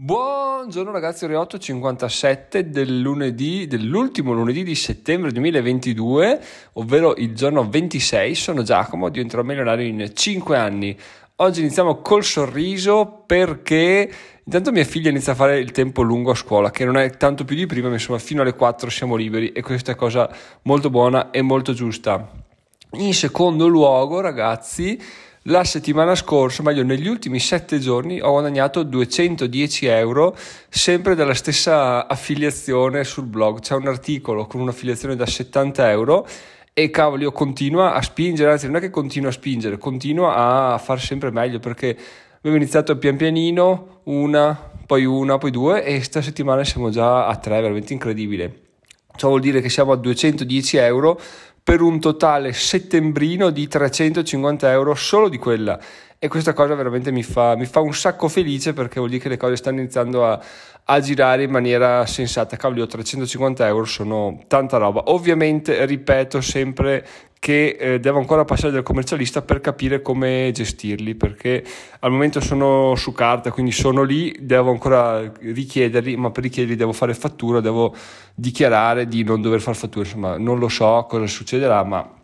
Buongiorno ragazzi, ore 8.57 del lunedì, dell'ultimo lunedì di settembre 2022, ovvero il giorno 26. Sono Giacomo, diventerò milionario in 5 anni. Oggi iniziamo col sorriso perché intanto mia figlia inizia a fare il tempo lungo a scuola, che non è tanto più di prima, ma insomma fino alle 4 siamo liberi e questa è cosa molto buona e molto giusta. In secondo luogo, ragazzi, la settimana scorsa, meglio negli ultimi sette giorni, ho guadagnato 210 euro sempre dalla stessa affiliazione sul blog. C'è un articolo con un'affiliazione da 70 euro e cavolo, io continuo a spingere, anzi non è che continuo a spingere, continuo a far sempre meglio perché abbiamo iniziato pian pianino, una, poi una, poi due e questa settimana siamo già a tre, veramente incredibile. Ciò vuol dire che siamo a 210 euro per un totale settembrino di 350 euro solo di quella e questa cosa veramente mi fa, mi fa, un sacco felice perché vuol dire che le cose stanno iniziando a, a girare in maniera sensata. Cavolo, 350 euro sono tanta roba. Ovviamente, ripeto sempre che eh, devo ancora passare dal commercialista per capire come gestirli perché al momento sono su carta quindi sono lì devo ancora richiederli ma per richiederli devo fare fattura devo dichiarare di non dover fare fattura insomma non lo so cosa succederà ma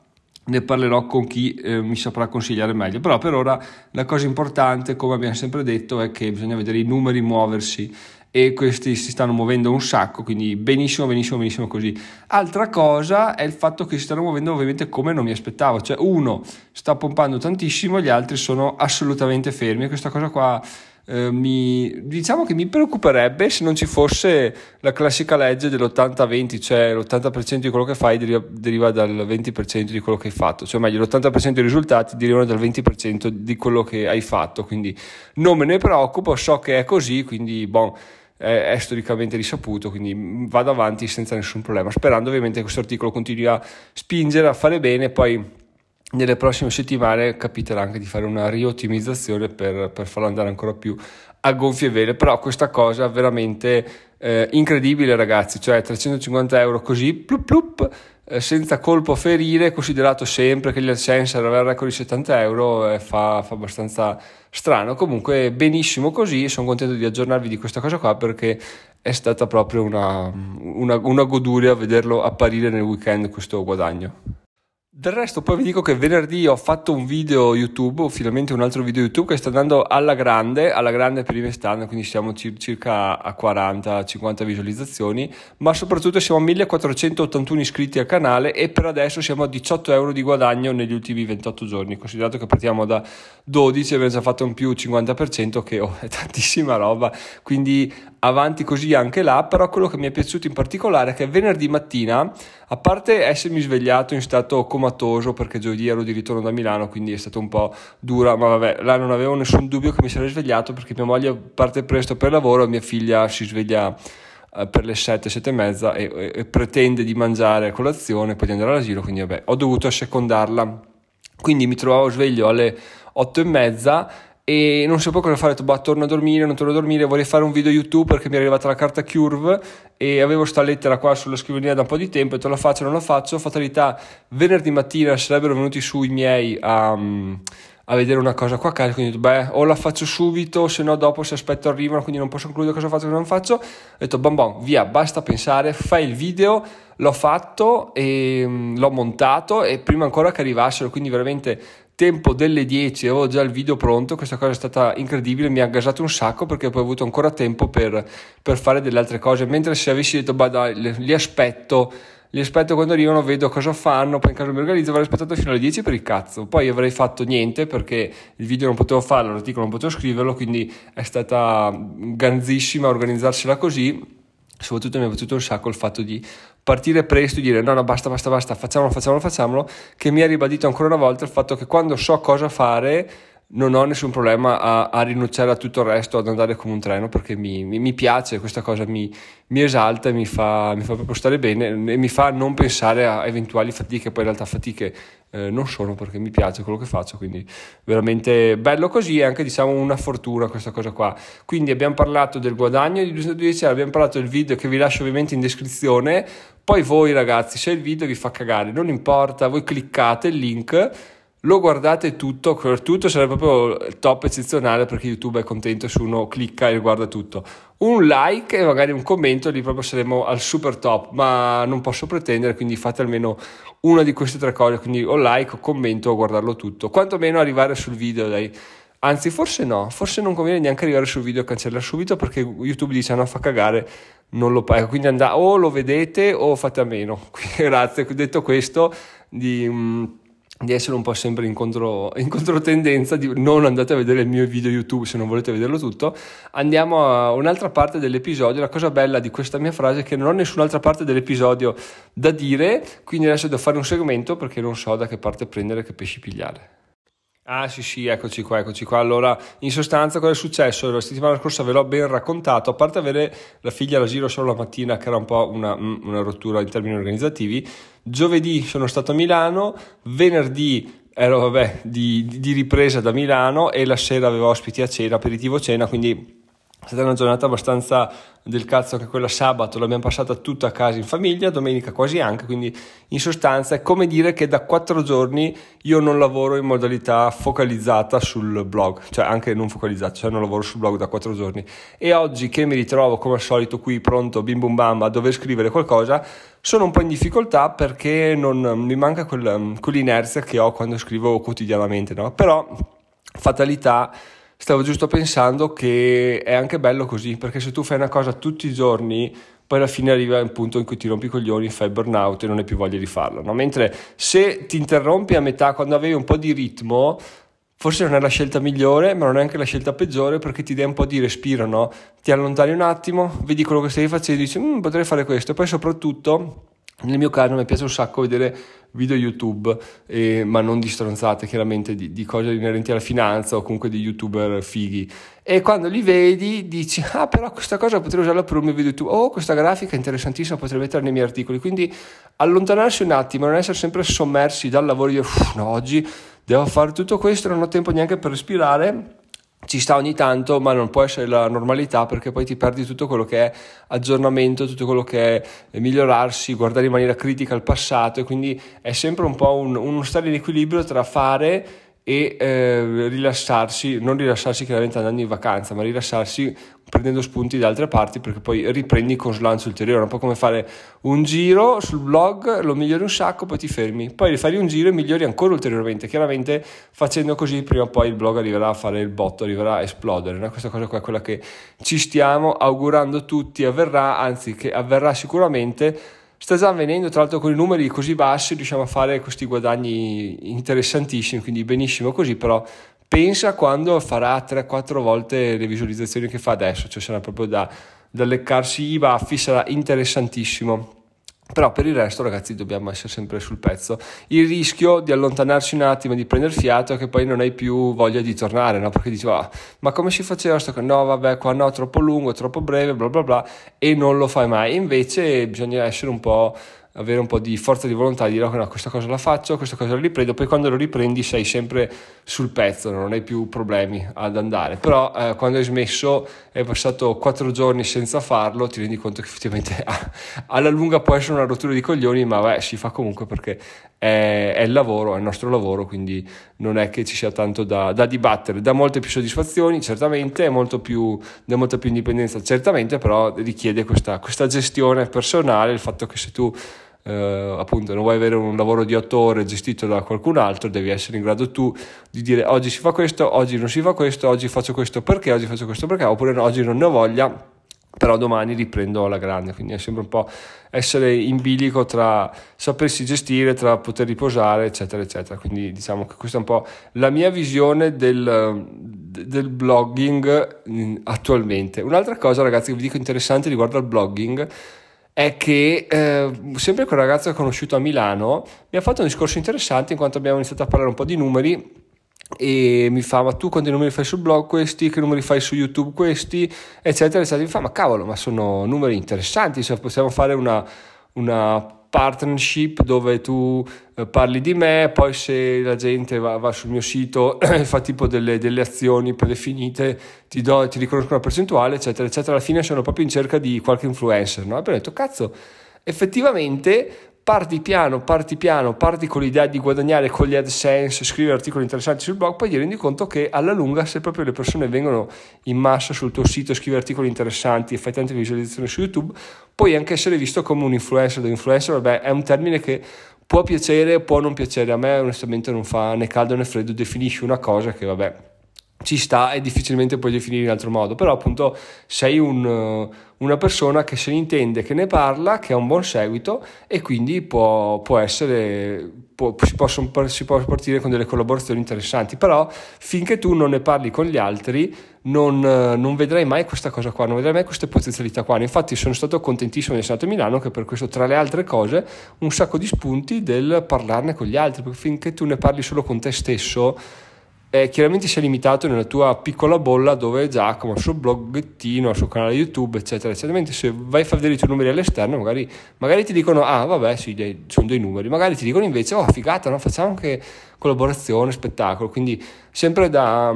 ne parlerò con chi eh, mi saprà consigliare meglio. Però per ora la cosa importante, come abbiamo sempre detto, è che bisogna vedere i numeri muoversi e questi si stanno muovendo un sacco, quindi benissimo, benissimo, benissimo così. Altra cosa è il fatto che si stanno muovendo ovviamente come non mi aspettavo, cioè uno sta pompando tantissimo, gli altri sono assolutamente fermi. Questa cosa qua eh, mi, diciamo che mi preoccuperebbe se non ci fosse la classica legge dell'80-20, cioè l'80% di quello che fai deriva, deriva, dal 20% di quello che hai fatto, cioè meglio l'80% dei risultati derivano dal 20% di quello che hai fatto, quindi non me ne preoccupo, so che è così, quindi bon, è, è storicamente risaputo, quindi vado avanti senza nessun problema, sperando ovviamente che questo articolo continui a spingere, a fare bene, poi nelle prossime settimane capiterà anche di fare una riottimizzazione per, per farlo andare ancora più a gonfie vele, però questa cosa veramente eh, incredibile ragazzi, cioè 350 euro così, plup plup, eh, senza colpo ferire, considerato sempre che gli AdSense aveva il record di 70 euro, eh, fa, fa, abbastanza strano, comunque benissimo così, sono contento di aggiornarvi di questa cosa qua perché è stata proprio una, una, una goduria vederlo apparire nel weekend questo guadagno. Del resto poi vi dico che venerdì ho fatto un video YouTube, finalmente un altro video YouTube che sta andando alla grande, alla grande per i miei quindi siamo circa a 40-50 visualizzazioni, ma soprattutto siamo a 1481 iscritti al canale e per adesso siamo a 18 euro di guadagno negli ultimi 28 giorni, considerato che partiamo da 12 e abbiamo già fatto un più 50% che oh, è tantissima roba, quindi avanti così anche là, però quello che mi è piaciuto in particolare è che venerdì mattina, a parte essermi svegliato in stato comatoso perché giovedì ero di ritorno da Milano, quindi è stato un po' dura, ma vabbè, là non avevo nessun dubbio che mi sarei svegliato perché mia moglie parte presto per lavoro, mia figlia si sveglia eh, per le 7, 7 e mezza e, e, e, pretende di mangiare colazione, poi di andare all'asilo, quindi vabbè, ho dovuto assecondarla. Quindi mi trovavo sveglio alle 8 e mezza e non sapevo cosa fare, ho detto, bah, torno a dormire, non torno a dormire, vorrei fare un video YouTube perché mi è arrivata la carta Curve e avevo sta lettera qua sulla scrivania da un po' di tempo, ho detto la faccio, non la faccio, fatalità, venerdì mattina sarebbero venuti su i miei a, a vedere una cosa qua a casa, quindi ho detto, beh, o la faccio subito, se no dopo se aspetto arrivano, quindi non posso concludere cosa faccio, cosa non faccio, ho detto, bam bam, via, basta pensare, fai il video, l'ho fatto e mm, l'ho montato e prima ancora che arrivassero, quindi veramente tempo delle 10 avevo già il video pronto, questa cosa è stata incredibile, mi ha gasato un sacco perché poi ho avuto ancora tempo per, per fare delle altre cose, mentre se avessi detto, bah dai, li aspetto, li aspetto quando arrivano, vedo cosa fanno, poi in caso mi organizzo avrei aspettato fino alle 10 per il cazzo, poi avrei fatto niente perché il video non potevo farlo, l'articolo non potevo scriverlo, quindi è stata ganzissima organizzarsela così soprattutto mi è piaciuto un sacco il fatto di partire presto e dire no no basta basta basta facciamolo facciamolo facciamolo che mi ha ribadito ancora una volta il fatto che quando so cosa fare non ho nessun problema a, a, rinunciare a tutto il resto, ad andare come un treno perché mi, mi, mi piace, questa cosa mi, mi esalta e mi fa, proprio stare bene e mi fa non pensare a eventuali fatiche, poi in realtà fatiche eh, non sono perché mi piace quello che faccio, quindi veramente bello così e anche diciamo una fortuna questa cosa qua. Quindi abbiamo parlato del guadagno di 210 abbiamo parlato del video che vi lascio ovviamente in descrizione, poi voi ragazzi se il video vi fa cagare non importa, voi cliccate il link lo guardate tutto, tutto sarebbe proprio top eccezionale perché YouTube è contento se uno clicca e guarda tutto. Un like e magari un commento, lì proprio saremo al super top, ma non posso pretendere, quindi fate almeno una di queste tre cose, quindi o like o commento o guardarlo tutto, quantomeno arrivare sul video, dai. Anzi, forse no, forse non conviene neanche arrivare sul video e cancellare subito perché YouTube dice no, fa cagare, non lo paga. Quindi andate, o lo vedete o fate a meno. Grazie. Detto questo, di... Di essere un po' sempre in, contro, in controtendenza, di non andate a vedere il mio video YouTube se non volete vederlo tutto. Andiamo a un'altra parte dell'episodio. La cosa bella di questa mia frase è che non ho nessun'altra parte dell'episodio da dire, quindi adesso devo fare un segmento perché non so da che parte prendere che pesci pigliare. Ah sì sì, eccoci qua, eccoci qua. Allora, in sostanza cosa è successo? La settimana scorsa ve l'ho ben raccontato, a parte avere la figlia alla giro solo la mattina, che era un po' una, mm, una rottura in termini organizzativi, giovedì sono stato a Milano, venerdì ero vabbè, di, di ripresa da Milano e la sera avevo ospiti a cena, aperitivo cena, quindi è stata una giornata abbastanza del cazzo che quella sabato l'abbiamo passata tutta a casa in famiglia, domenica quasi anche, quindi in sostanza è come dire che da quattro giorni io non lavoro in modalità focalizzata sul blog, cioè anche non focalizzata, cioè non lavoro sul blog da quattro giorni. E oggi che mi ritrovo come al solito qui pronto, bim bum bam, a dover scrivere qualcosa, sono un po' in difficoltà perché non, mi manca quel, quell'inerzia che ho quando scrivo quotidianamente, no? Però fatalità stavo giusto pensando che è anche bello così, perché se tu fai una cosa tutti i giorni, poi alla fine arriva un punto in cui ti rompi i coglioni, fai burnout e non hai più voglia di farlo. No? Mentre se ti interrompi a metà quando avevi un po' di ritmo, forse non è la scelta migliore, ma non è anche la scelta peggiore perché ti dai un po' di respiro, no? Ti allontani un attimo, vedi quello che stai facendo e dici, mm, potrei fare questo. E poi soprattutto, nel mio caso, mi piace un sacco vedere video YouTube, eh, ma non di stronzate, chiaramente di, di, cose inerenti alla finanza o comunque di youtuber fighi. E quando li vedi dici, ah però questa cosa potrei usarla per un mio video YouTube, oh questa grafica è interessantissima, potrei metterla nei miei articoli. Quindi allontanarsi un attimo, non essere sempre sommersi dal lavoro, io no, oggi devo fare tutto questo, non ho tempo neanche per respirare ci sta ogni tanto, ma non può essere la normalità perché poi ti perdi tutto quello che è aggiornamento, tutto quello che è migliorarsi, guardare in maniera critica il passato e quindi è sempre un po' un, uno stare in equilibrio tra fare e eh, rilassarsi, non rilassarsi chiaramente andando in vacanza, ma rilassarsi prendendo spunti da altre parti perché poi riprendi con slancio ulteriore, un po' come fare un giro sul blog, lo migliori un sacco, poi ti fermi, poi rifai un giro e migliori ancora ulteriormente, chiaramente facendo così prima o poi il blog arriverà a fare il botto, arriverà a esplodere, no? questa cosa qua è quella che ci stiamo augurando tutti avverrà, anzi che avverrà sicuramente sta già avvenendo, tra l'altro con i numeri così bassi riusciamo a fare questi guadagni interessantissimi, quindi benissimo così, però pensa quando farà 3-4 volte le visualizzazioni che fa adesso, cioè sarà proprio da, da leccarsi i baffi, sarà interessantissimo. Però per il resto, ragazzi, dobbiamo essere sempre sul pezzo. Il rischio di allontanarsi un attimo, di prendere fiato, è che poi non hai più voglia di tornare, no? Perché dici, oh, ma come si faceva sto No, vabbè, qua no, troppo lungo, troppo breve, bla bla bla, e non lo fai mai. Invece bisogna essere un po' avere un po' di forza di volontà di dire no, questa cosa la faccio, questa cosa la riprendo, poi quando lo riprendi sei sempre sul pezzo, non hai più problemi ad andare, però eh, quando hai smesso, hai passato quattro giorni senza farlo, ti rendi conto che effettivamente alla lunga può essere una rottura di coglioni, ma beh, si fa comunque perché è, è, il lavoro, è il nostro lavoro, quindi non è che ci sia tanto da, da dibattere, dà molte più soddisfazioni, certamente, molto più, dà molta più indipendenza, certamente, però richiede questa, questa gestione personale, il fatto che se tu eh, appunto non vuoi avere un lavoro di otto ore gestito da qualcun altro, devi essere in grado tu di dire oggi si fa questo, oggi non si fa questo, oggi faccio questo perché, oggi faccio questo perché, oppure no, oggi non ne ho voglia, però domani riprendo alla grande, quindi è sempre un po' essere in bilico tra sapersi gestire, tra poter riposare, eccetera, eccetera. Quindi diciamo che questa è un po' la mia visione del, del blogging attualmente. Un'altra cosa, ragazzi, che vi dico interessante riguardo al blogging è che eh, sempre quel ragazzo che ho conosciuto a Milano mi ha fatto un discorso interessante in quanto abbiamo iniziato a parlare un po' di numeri e mi fa ma tu quanti numeri fai sul blog questi, che numeri fai su YouTube questi, eccetera, eccetera. Mi fa ma cavolo, ma sono numeri interessanti, se possiamo fare una, una partnership dove tu eh, parli di me, poi se la gente va, va sul mio sito e fa tipo delle, delle, azioni predefinite, ti, do, ti riconosco una percentuale, eccetera, eccetera. Alla fine sono proprio in cerca di qualche influencer, no? E abbiamo detto, cazzo, effettivamente parti piano, parti piano, parti con l'idea di guadagnare con gli AdSense, scrivere articoli interessanti sul blog, poi ti rendi conto che alla lunga se proprio le persone vengono in massa sul tuo sito, scrivi articoli interessanti e fai tante visualizzazioni su YouTube, puoi anche essere visto come un influencer. Da influencer, vabbè, è un termine che può piacere, può non piacere, a me onestamente non fa né caldo né freddo, definisci una cosa che vabbè ci sta e difficilmente puoi definire in altro modo, però appunto sei un, una persona che se ne intende, che ne parla, che ha un buon seguito e quindi può, può essere, può, si, possono, si può partire con delle collaborazioni interessanti, però finché tu non ne parli con gli altri non, non, vedrai mai questa cosa qua, non vedrai mai queste potenzialità qua. Infatti sono stato contentissimo di essere stato a Milano che per questo tra le altre cose un sacco di spunti del parlarne con gli altri, perché finché tu ne parli solo con te stesso eh, chiaramente sei limitato nella tua piccola bolla dove Giacomo ha il suo bloggettino, il suo canale YouTube, eccetera, eccetera. Mentre se vai a far vedere i tuoi numeri all'esterno, magari, magari ti dicono, ah vabbè, sì, dei, sono dei numeri, magari ti dicono invece, oh figata, no? facciamo anche collaborazione, spettacolo, quindi sempre da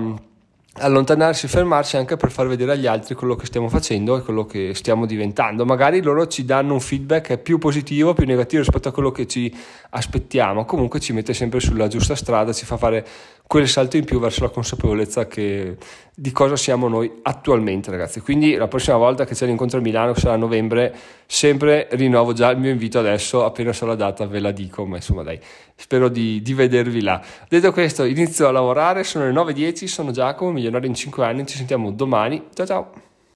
allontanarsi, fermarsi anche per far vedere agli altri quello che stiamo facendo e quello che stiamo diventando. Magari loro ci danno un feedback più positivo, più negativo rispetto a quello che ci aspettiamo, comunque ci mette sempre sulla giusta strada, ci fa fare quel salto in più verso la consapevolezza che, di cosa siamo noi attualmente, ragazzi. Quindi la prossima volta che c'è l'incontro a Milano, che sarà a novembre, sempre rinnovo già il mio invito adesso, appena so la data ve la dico, ma insomma dai, spero di, di vedervi là. Detto questo, inizio a lavorare, sono le 9.10, sono Giacomo, milionario in 5 anni, ci sentiamo domani, ciao ciao!